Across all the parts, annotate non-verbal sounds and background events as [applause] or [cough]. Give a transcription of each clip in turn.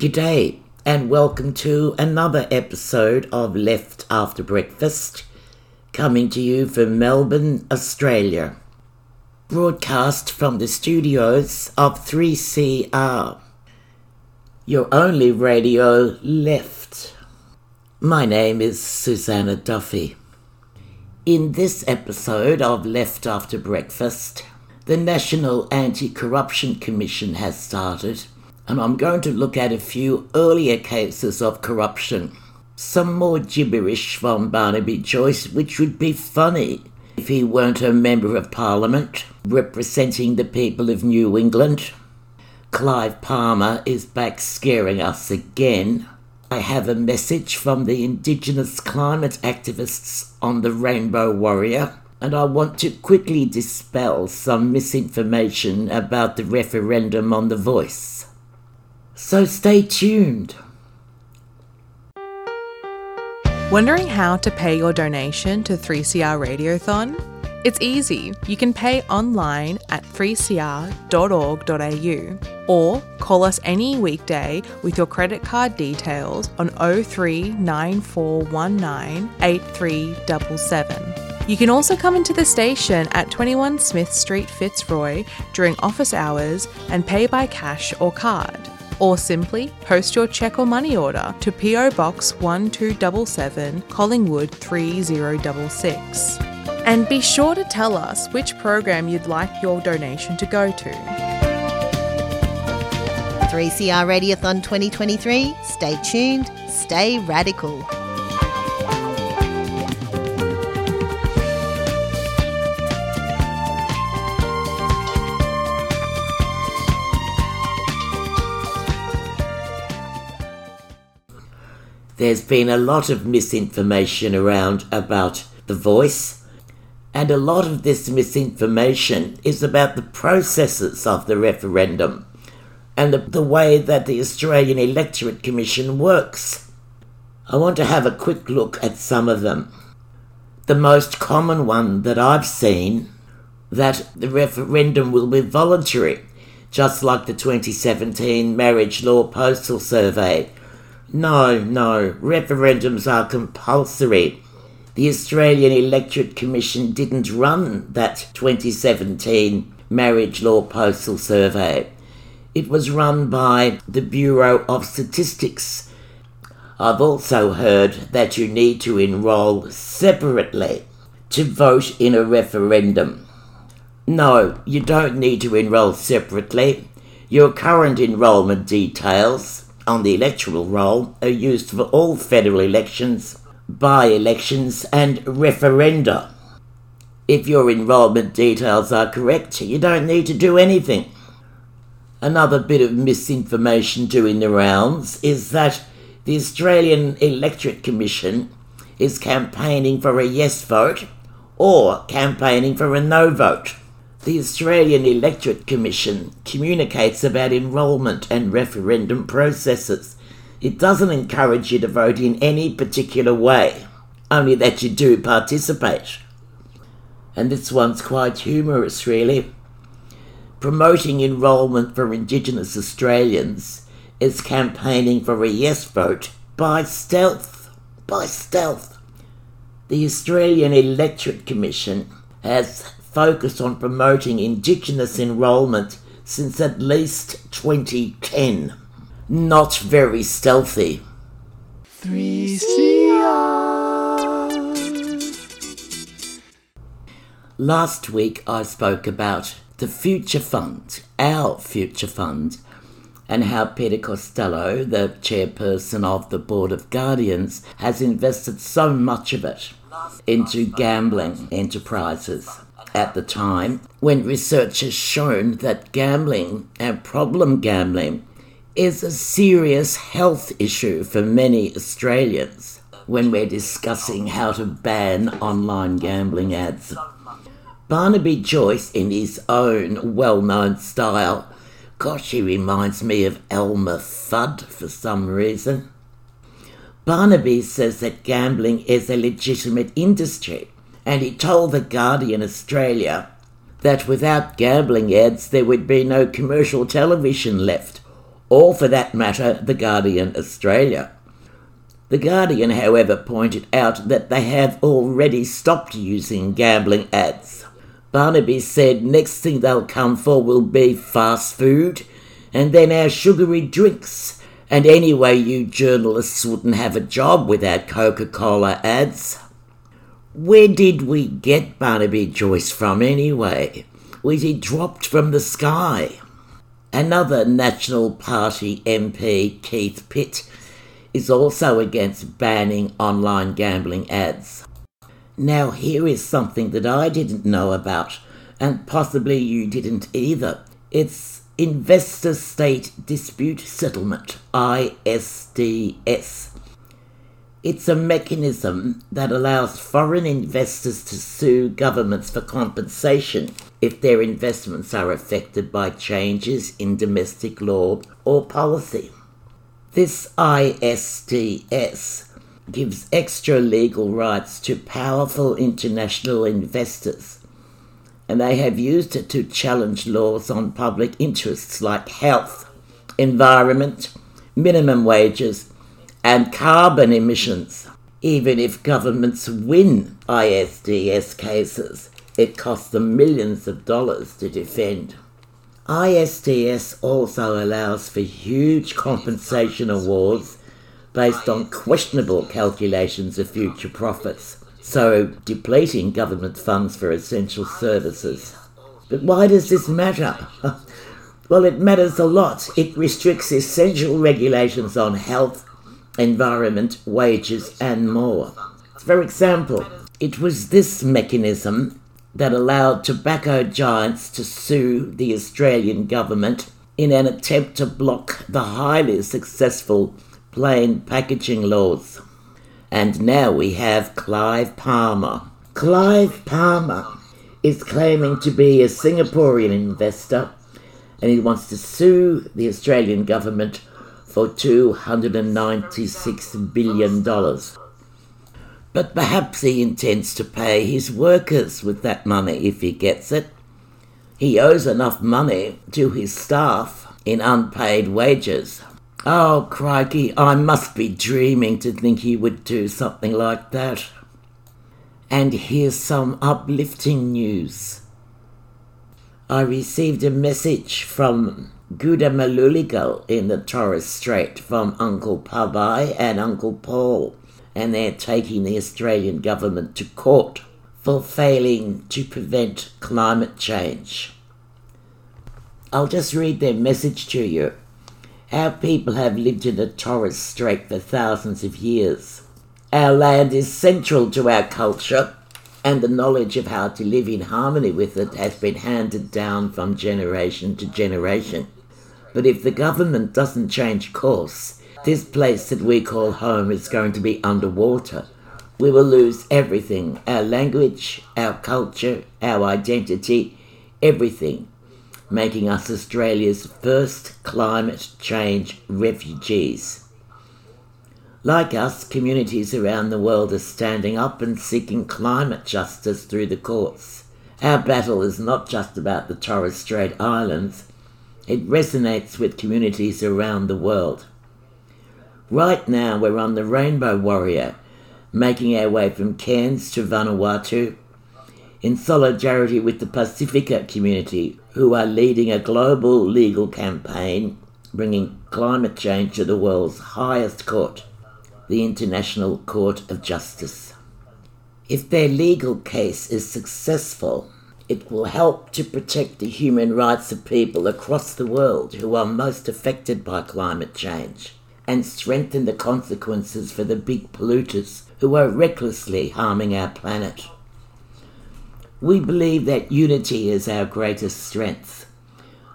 G'day, and welcome to another episode of Left After Breakfast, coming to you from Melbourne, Australia. Broadcast from the studios of 3CR, your only radio left. My name is Susanna Duffy. In this episode of Left After Breakfast, the National Anti Corruption Commission has started and I'm going to look at a few earlier cases of corruption. Some more gibberish from Barnaby Joyce, which would be funny if he weren't a Member of Parliament representing the people of New England. Clive Palmer is back scaring us again. I have a message from the Indigenous climate activists on the Rainbow Warrior, and I want to quickly dispel some misinformation about the referendum on the voice. So stay tuned. Wondering how to pay your donation to 3CR Radiothon? It's easy. You can pay online at 3cr.org.au or call us any weekday with your credit card details on 039419 8377. You can also come into the station at 21 Smith Street, Fitzroy during office hours and pay by cash or card or simply post your cheque or money order to PO Box 1277 Collingwood 3066. And be sure to tell us which program you'd like your donation to go to. 3CR Radiothon 2023. Stay tuned, stay radical. There's been a lot of misinformation around about the voice, and a lot of this misinformation is about the processes of the referendum and the, the way that the Australian Electoral Commission works. I want to have a quick look at some of them. The most common one that I've seen that the referendum will be voluntary, just like the 2017 marriage law postal survey no, no, referendums are compulsory. The Australian Electoral Commission didn't run that 2017 marriage law postal survey. It was run by the Bureau of Statistics. I've also heard that you need to enrol separately to vote in a referendum. No, you don't need to enrol separately. Your current enrolment details on the electoral roll are used for all federal elections, by elections, and referenda. If your enrolment details are correct, you don't need to do anything. Another bit of misinformation doing the rounds is that the Australian Electoral Commission is campaigning for a yes vote or campaigning for a no vote. The Australian Electoral Commission communicates about enrolment and referendum processes. It doesn't encourage you to vote in any particular way, only that you do participate. And this one's quite humorous, really. Promoting enrolment for Indigenous Australians is campaigning for a yes vote by stealth. By stealth. The Australian Electoral Commission has focused on promoting Indigenous enrolment since at least 2010. Not very stealthy. 3CR. Last week I spoke about the Future Fund, our Future Fund, and how Peter Costello, the chairperson of the Board of Guardians, has invested so much of it into gambling enterprises at the time when research has shown that gambling and problem gambling is a serious health issue for many Australians when we're discussing how to ban online gambling ads. Barnaby Joyce, in his own well known style, gosh, he reminds me of Elmer Fudd for some reason. Barnaby says that gambling is a legitimate industry and he told The Guardian Australia that without gambling ads there would be no commercial television left, or for that matter, The Guardian Australia. The Guardian, however, pointed out that they have already stopped using gambling ads. Barnaby said next thing they'll come for will be fast food and then our sugary drinks. And anyway, you journalists wouldn't have a job without Coca Cola ads. Where did we get Barnaby Joyce from anyway? Was he dropped from the sky? Another National Party MP, Keith Pitt, is also against banning online gambling ads. Now, here is something that I didn't know about, and possibly you didn't either. It's Investor State Dispute Settlement, ISDS. It's a mechanism that allows foreign investors to sue governments for compensation if their investments are affected by changes in domestic law or policy. This ISDS gives extra legal rights to powerful international investors, and they have used it to challenge laws on public interests like health, environment, minimum wages, and carbon emissions. Even if governments win ISDS cases, it costs them millions of dollars to defend. ISDS also allows for huge compensation awards based on questionable calculations of future profits, so depleting government funds for essential services. But why does this matter? [laughs] well, it matters a lot. It restricts essential regulations on health, environment, wages, and more. For example, it was this mechanism that allowed tobacco giants to sue the Australian government in an attempt to block the highly successful plain packaging laws. And now we have Clive Palmer. Clive Palmer is claiming to be a Singaporean investor and he wants to sue the Australian government for $296 billion. But perhaps he intends to pay his workers with that money if he gets it. He owes enough money to his staff in unpaid wages. Oh, crikey, I must be dreaming to think he would do something like that. And here's some uplifting news. I received a message from Guda Maluyligal in the Torres Strait from Uncle Pabai and Uncle Paul and they're taking the Australian government to court for failing to prevent climate change. I'll just read their message to you. Our people have lived in the Torres Strait for thousands of years. Our land is central to our culture, and the knowledge of how to live in harmony with it has been handed down from generation to generation. But if the government doesn't change course, this place that we call home is going to be underwater. We will lose everything our language, our culture, our identity, everything, making us Australia's first climate change refugees. Like us, communities around the world are standing up and seeking climate justice through the courts. Our battle is not just about the Torres Strait Islands, it resonates with communities around the world. Right now, we're on the Rainbow Warrior, making our way from Cairns to Vanuatu in solidarity with the Pacifica community, who are leading a global legal campaign bringing climate change to the world's highest court, the International Court of Justice. If their legal case is successful, it will help to protect the human rights of people across the world who are most affected by climate change and strengthen the consequences for the big polluters who are recklessly harming our planet. We believe that unity is our greatest strength.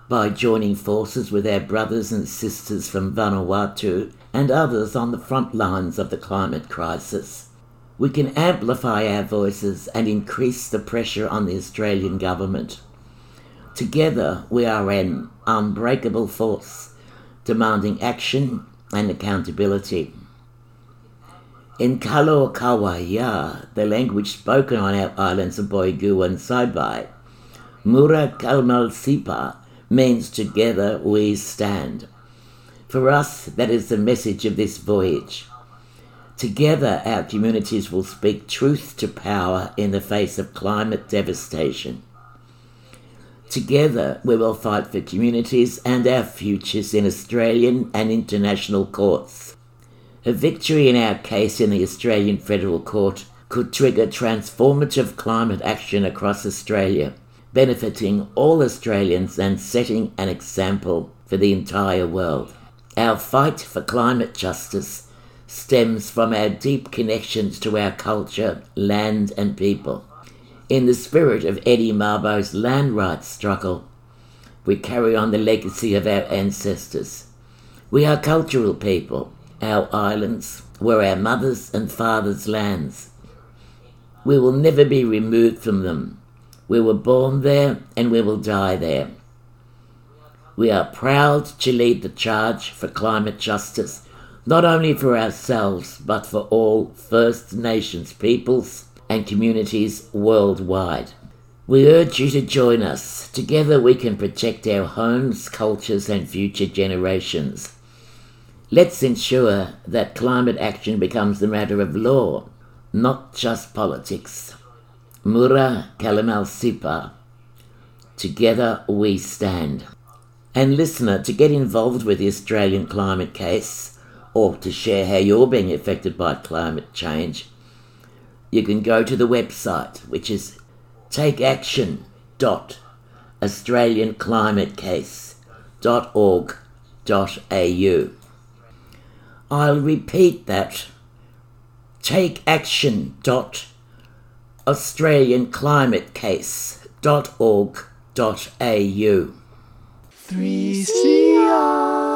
By joining forces with our brothers and sisters from Vanuatu and others on the front lines of the climate crisis, we can amplify our voices and increase the pressure on the Australian government. Together, we are an unbreakable force, demanding action and accountability. In Kalaw Kawaw Ya, the language spoken on our islands of Boigu and Saibai, Mura Kalmal Sipa means together we stand. For us, that is the message of this voyage. Together, our communities will speak truth to power in the face of climate devastation. Together, we will fight for communities and our futures in Australian and international courts. A victory in our case in the Australian Federal Court could trigger transformative climate action across Australia, benefiting all Australians and setting an example for the entire world. Our fight for climate justice stems from our deep connections to our culture, land, and people. In the spirit of Eddie Mabo's land rights struggle, we carry on the legacy of our ancestors. We are cultural people. Our islands were our mothers' and fathers' lands. We will never be removed from them. We were born there and we will die there. We are proud to lead the charge for climate justice, not only for ourselves, but for all First Nations peoples and communities worldwide. We urge you to join us. Together we can protect our homes, cultures, and future generations. Let's ensure that climate action becomes a matter of law, not just politics. Mura Kalamal Sipa. Together we stand. And listener, to get involved with the Australian climate case, or to share how you're being affected by climate change, you can go to the website, which is takeaction.australianclimatecase.org.au. I'll repeat that. takeaction.australianclimatecase.org.au. 3CR.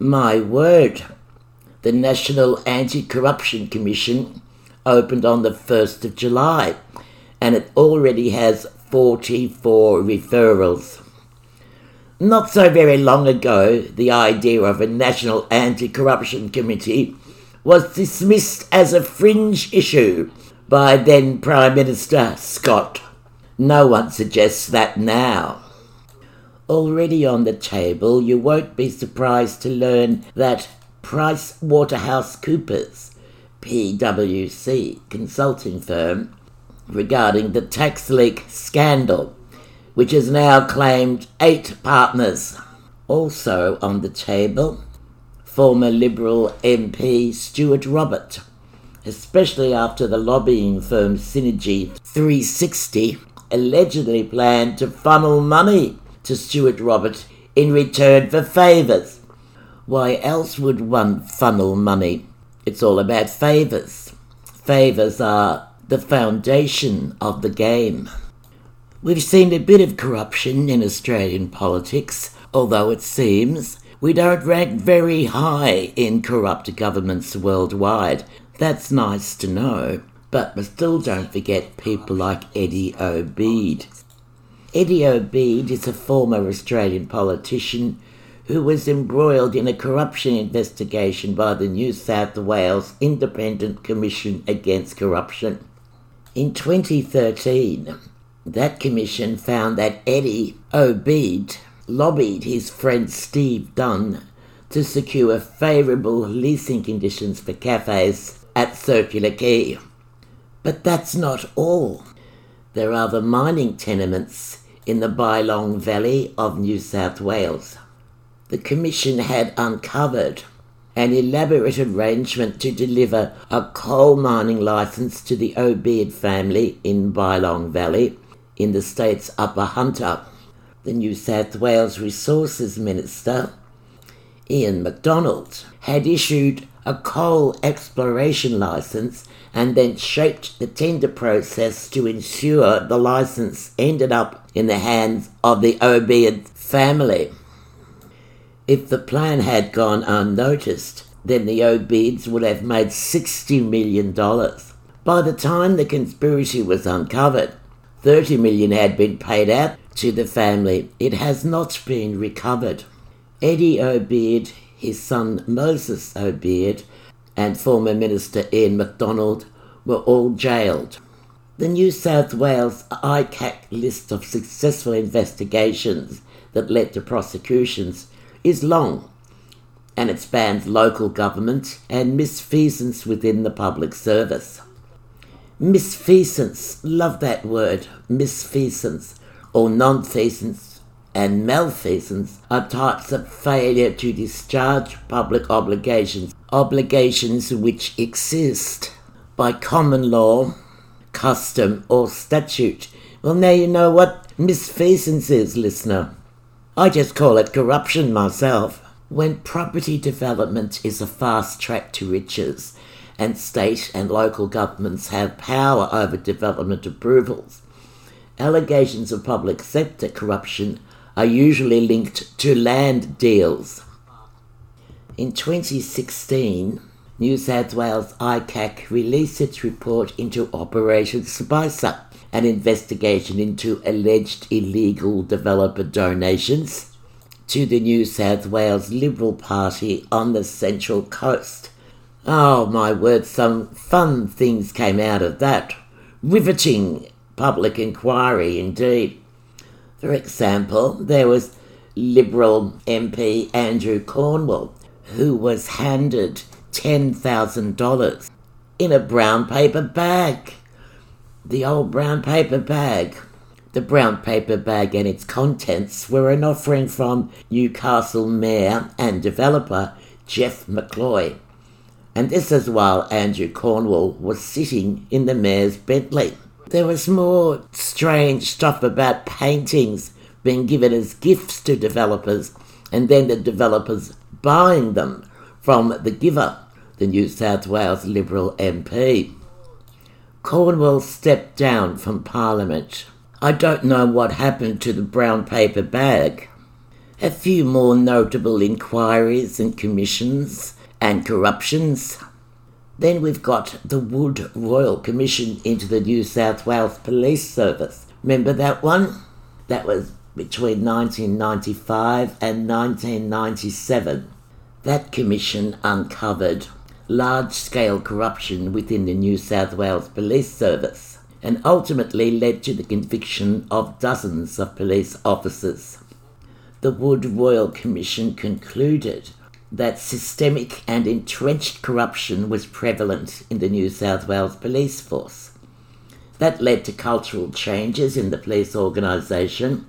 My word the National Anti Corruption Commission opened on the 1st of July and it already has 44 referrals. Not so very long ago, the idea of a National Anti Corruption Committee was dismissed as a fringe issue by then Prime Minister Scott. No one suggests that now. Already on the table, you won't be surprised to learn that Price Waterhouse Coopers, PwC consulting firm, regarding the tax leak scandal, which has now claimed eight partners. Also on the table, former Liberal MP Stuart Robert, especially after the lobbying firm Synergy 360 allegedly planned to funnel money to Stuart Robert in return for favours why else would one funnel money? It's all about favours. Favours are the foundation of the game. We've seen a bit of corruption in Australian politics, although it seems we don't rank very high in corrupt governments worldwide. That's nice to know. But we still don't forget people like Eddie Obeid. Eddie Obeid is a former Australian politician who was embroiled in a corruption investigation by the New South Wales Independent Commission Against Corruption. In 2013, that commission found that Eddie Obeid lobbied his friend Steve Dunn to secure favourable leasing conditions for cafes at Circular Quay. But that's not all. There are the mining tenements in the Bylong Valley of New South Wales the Commission had uncovered an elaborate arrangement to deliver a coal mining license to the Obeid family in Bylong Valley in the state's Upper Hunter. The New South Wales Resources Minister, Ian MacDonald, had issued a coal exploration license and then shaped the tender process to ensure the license ended up in the hands of the Obeid family. If the plan had gone unnoticed, then the Obeids would have made $60 million. By the time the conspiracy was uncovered, 30 million had been paid out to the family. It has not been recovered. Eddie Obeid, his son Moses Obeid, and former Minister Ian MacDonald were all jailed. The New South Wales ICAC list of successful investigations that led to prosecutions is long, and it spans local government and misfeasance within the public service. Misfeasance, love that word, misfeasance, or nonfeasance and malfeasance are types of failure to discharge public obligations, obligations which exist by common law custom, or statute. Well, now you know what misfeasance is, listener. I just call it corruption myself. When property development is a fast track to riches, and state and local governments have power over development approvals, allegations of public sector corruption are usually linked to land deals. In 2016, New South Wales ICAC released its report into Operation Spicer, an investigation into alleged illegal developer donations to the New South Wales Liberal Party on the Central Coast. Oh my word, some fun things came out of that. Riveting public inquiry indeed. For example, there was Liberal MP Andrew Cornwell, who was handed $10,000 in a brown paper bag. The old brown paper bag. The brown paper bag and its contents were an offering from Newcastle Mayor and developer Jeff McCloy. And this is while Andrew Cornwell was sitting in the Mayor's Bentley. There was more strange stuff about paintings being given as gifts to developers and then the developers buying them from the giver the New South Wales Liberal MP. Cornwell stepped down from Parliament. I don't know what happened to the brown paper bag. A few more notable inquiries and commissions and corruptions. Then we've got the Wood Royal Commission into the New South Wales Police Service. Remember that one? That was between 1995 and 1997. That commission uncovered large scale corruption within the New South Wales Police Service and ultimately led to the conviction of dozens of police officers. The Wood Royal Commission concluded that systemic and entrenched corruption was prevalent in the New South Wales police force. That led to cultural changes in the police organisation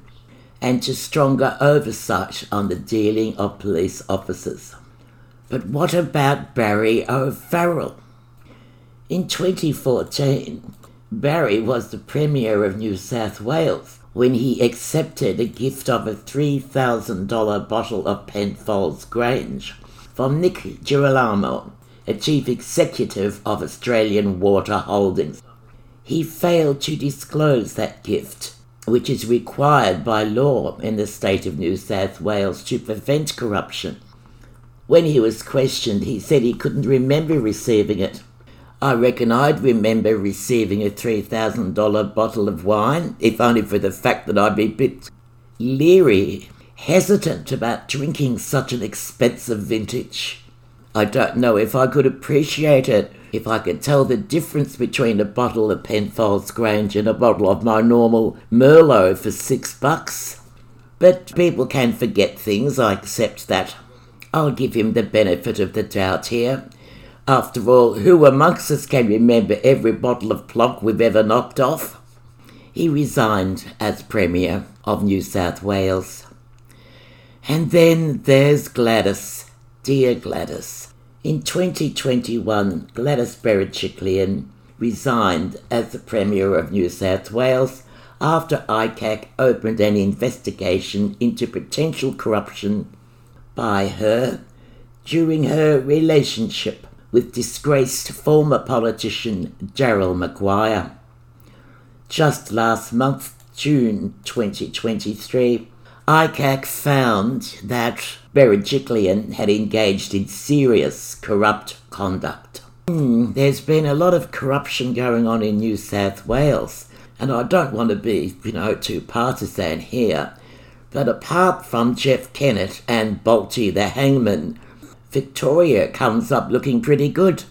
and to stronger oversight on the dealing of police officers. But what about Barry O'Farrell? In 2014, Barry was the Premier of New South Wales when he accepted a gift of a $3,000 bottle of Penfolds Grange from Nick Girolamo, a chief executive of Australian Water Holdings. He failed to disclose that gift, which is required by law in the state of New South Wales to prevent corruption. When he was questioned, he said he couldn't remember receiving it. I reckon I'd remember receiving a $3,000 bottle of wine, if only for the fact that I'd be a bit leery, hesitant about drinking such an expensive vintage. I don't know if I could appreciate it, if I could tell the difference between a bottle of Penfolds Grange and a bottle of my normal Merlot for six bucks. But people can forget things, I accept that. I'll give him the benefit of the doubt here. After all, who amongst us can remember every bottle of plonk we've ever knocked off? He resigned as Premier of New South Wales. And then there's Gladys, dear Gladys. In 2021, Gladys Berejiklian resigned as the Premier of New South Wales after ICAC opened an investigation into potential corruption by her during her relationship with disgraced former politician Daryl Maguire. Just last month, June 2023, ICAC found that Berejiklian had engaged in serious corrupt conduct. Hmm, there's been a lot of corruption going on in New South Wales, and I don't want to be, you know, too partisan here, but apart from Jeff Kennett and Bolte the Hangman, Victoria comes up looking pretty good.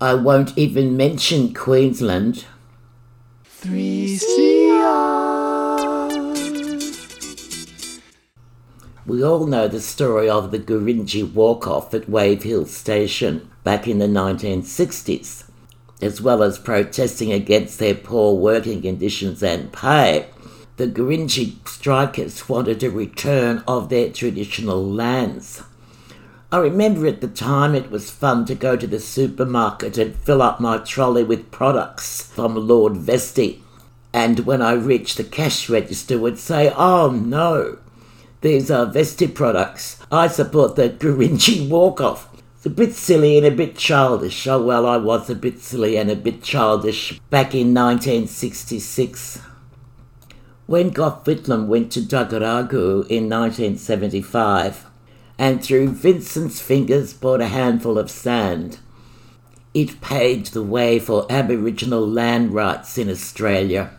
I won't even mention Queensland. 3CR. We all know the story of the Gurindji walk-off at Wave Hill Station back in the 1960s, as well as protesting against their poor working conditions and pay. The Gurindji strikers wanted a return of their traditional lands. I remember at the time it was fun to go to the supermarket and fill up my trolley with products from Lord Vestey. And when I reached the cash register would say, oh no, these are Vestey products. I support the Gurindji walk-off. It's a bit silly and a bit childish. Oh well, I was a bit silly and a bit childish back in 1966. When Gough Whitlam went to Daguragu in 1975 and through Vincent's fingers bought a handful of sand, it paved the way for Aboriginal land rights in Australia.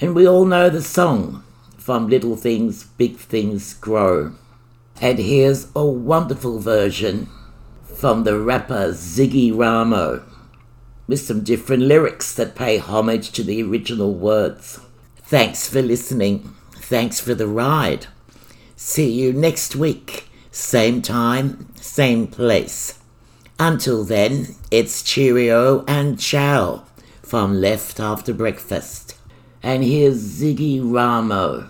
And we all know the song from little things, big things grow. And here's a wonderful version from the rapper Ziggy Ramo with some different lyrics that pay homage to the original words. Thanks for listening. Thanks for the ride. See you next week. Same time, same place. Until then, it's cheerio and ciao from Left After Breakfast. And here's Ziggy Ramo.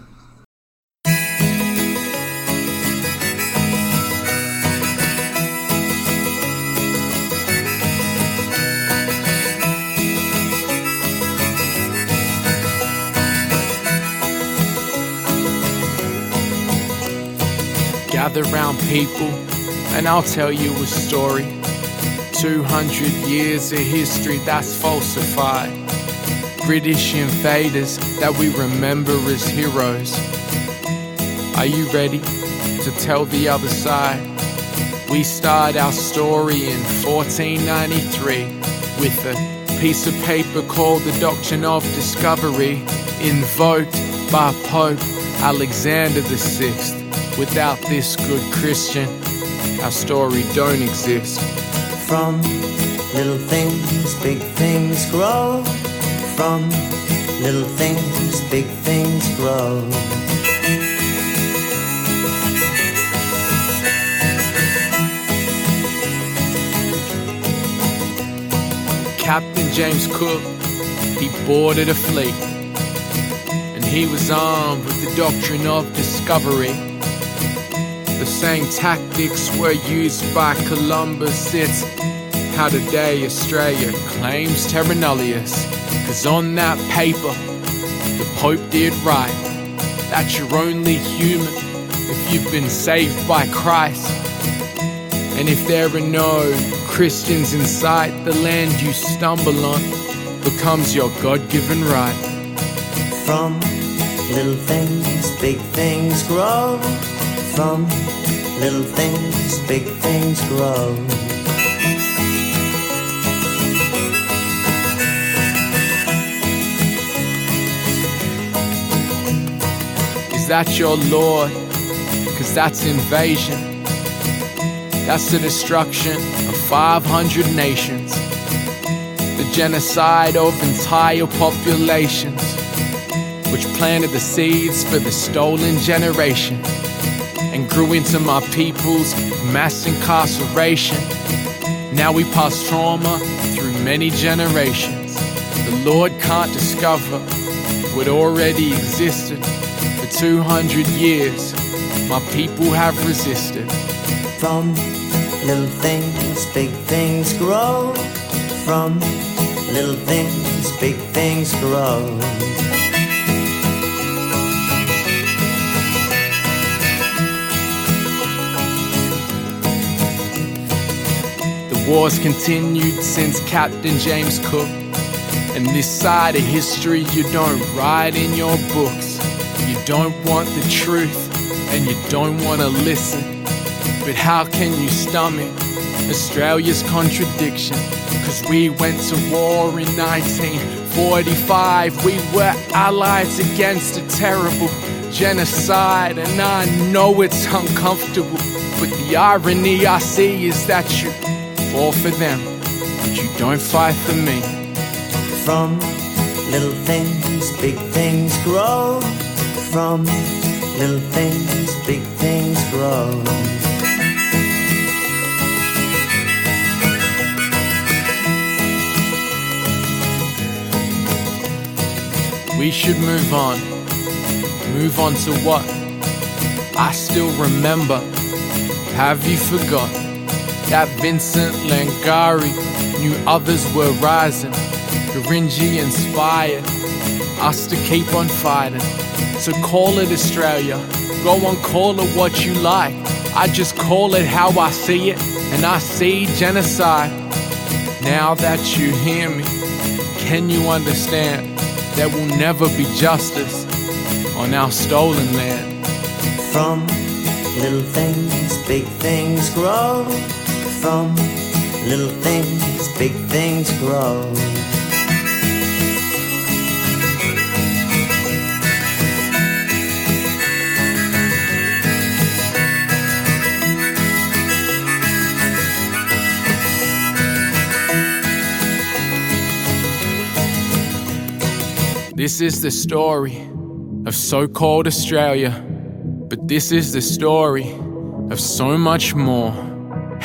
Gather round people, and I'll tell you a story. 200 years of history that's falsified. British invaders that we remember as heroes. Are you ready to tell the other side? We start our story in 1493 with a piece of paper called the Doctrine of Discovery, invoked by Pope Alexander VI. Without this good Christian, our story don't exist. From little things, big things grow. From little things, big things grow. Captain James Cook, he boarded a fleet. And he was armed with the doctrine of discovery. The same tactics were used by Columbus. It's how today Australia claims terra nullius. Cause on that paper, the Pope did write that you're only human if you've been saved by Christ. And if there are no Christians in sight, the land you stumble on becomes your God given right. From little things, big things grow. From little things, big things grow. Is that your Lord? Cause that's invasion. That's the destruction of 500 nations. The genocide of entire populations, which planted the seeds for the stolen generation and grew into my people's mass incarceration. Now we pass trauma through many generations. The Lord can't discover what already existed. For 200 years, my people have resisted. From little things, big things grow. From little things, big things grow. War's continued since Captain James Cook. And this side of history you don't write in your books. You don't want the truth and you don't want to listen. But how can you stomach Australia's contradiction? Cause we went to war in 1945. We were allies against a terrible genocide. And I know it's uncomfortable. But the irony I see is that you fall for them, but you don't fight for me. From little things, big things grow. From little things, big things grow. We should move on. Move on to what? I still remember. Have you forgot that Vincent Lingiari knew others were rising? Gurindji inspired us to keep on fighting. So call it Australia. Go on, call it what you like. I just call it how I see it, and I see genocide. Now that you hear me, can you understand? There will never be justice on our stolen land. From little things, big things grow. From little things, big things grow. This is the story of so called Australia, but this is the story of so much more.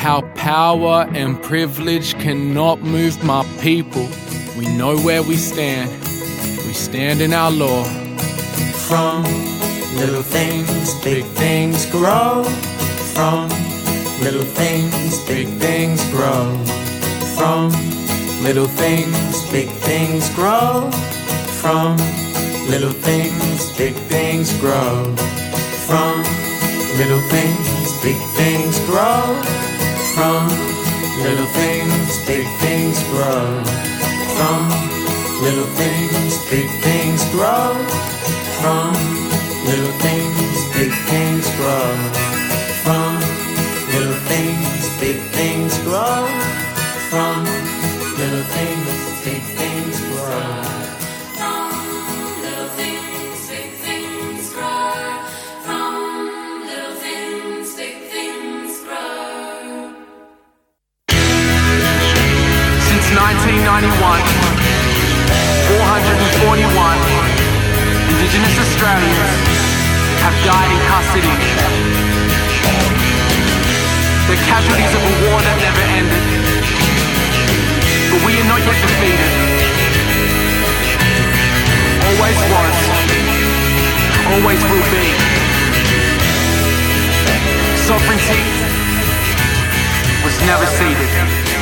How power and privilege cannot move my people. We know where we stand, we stand in our law. From little things, big things grow. From little things, big things grow. From little things, big things grow from little things, big things grow. From little things, big things grow. From little things, big things grow. From little things, big things grow. From little things, big things grow. From little things, big things grow. From little things, Indigenous Australians have died in custody. They're casualties of a war that never ended. But we are not yet defeated. Always was, always will be. Sovereignty was never ceded.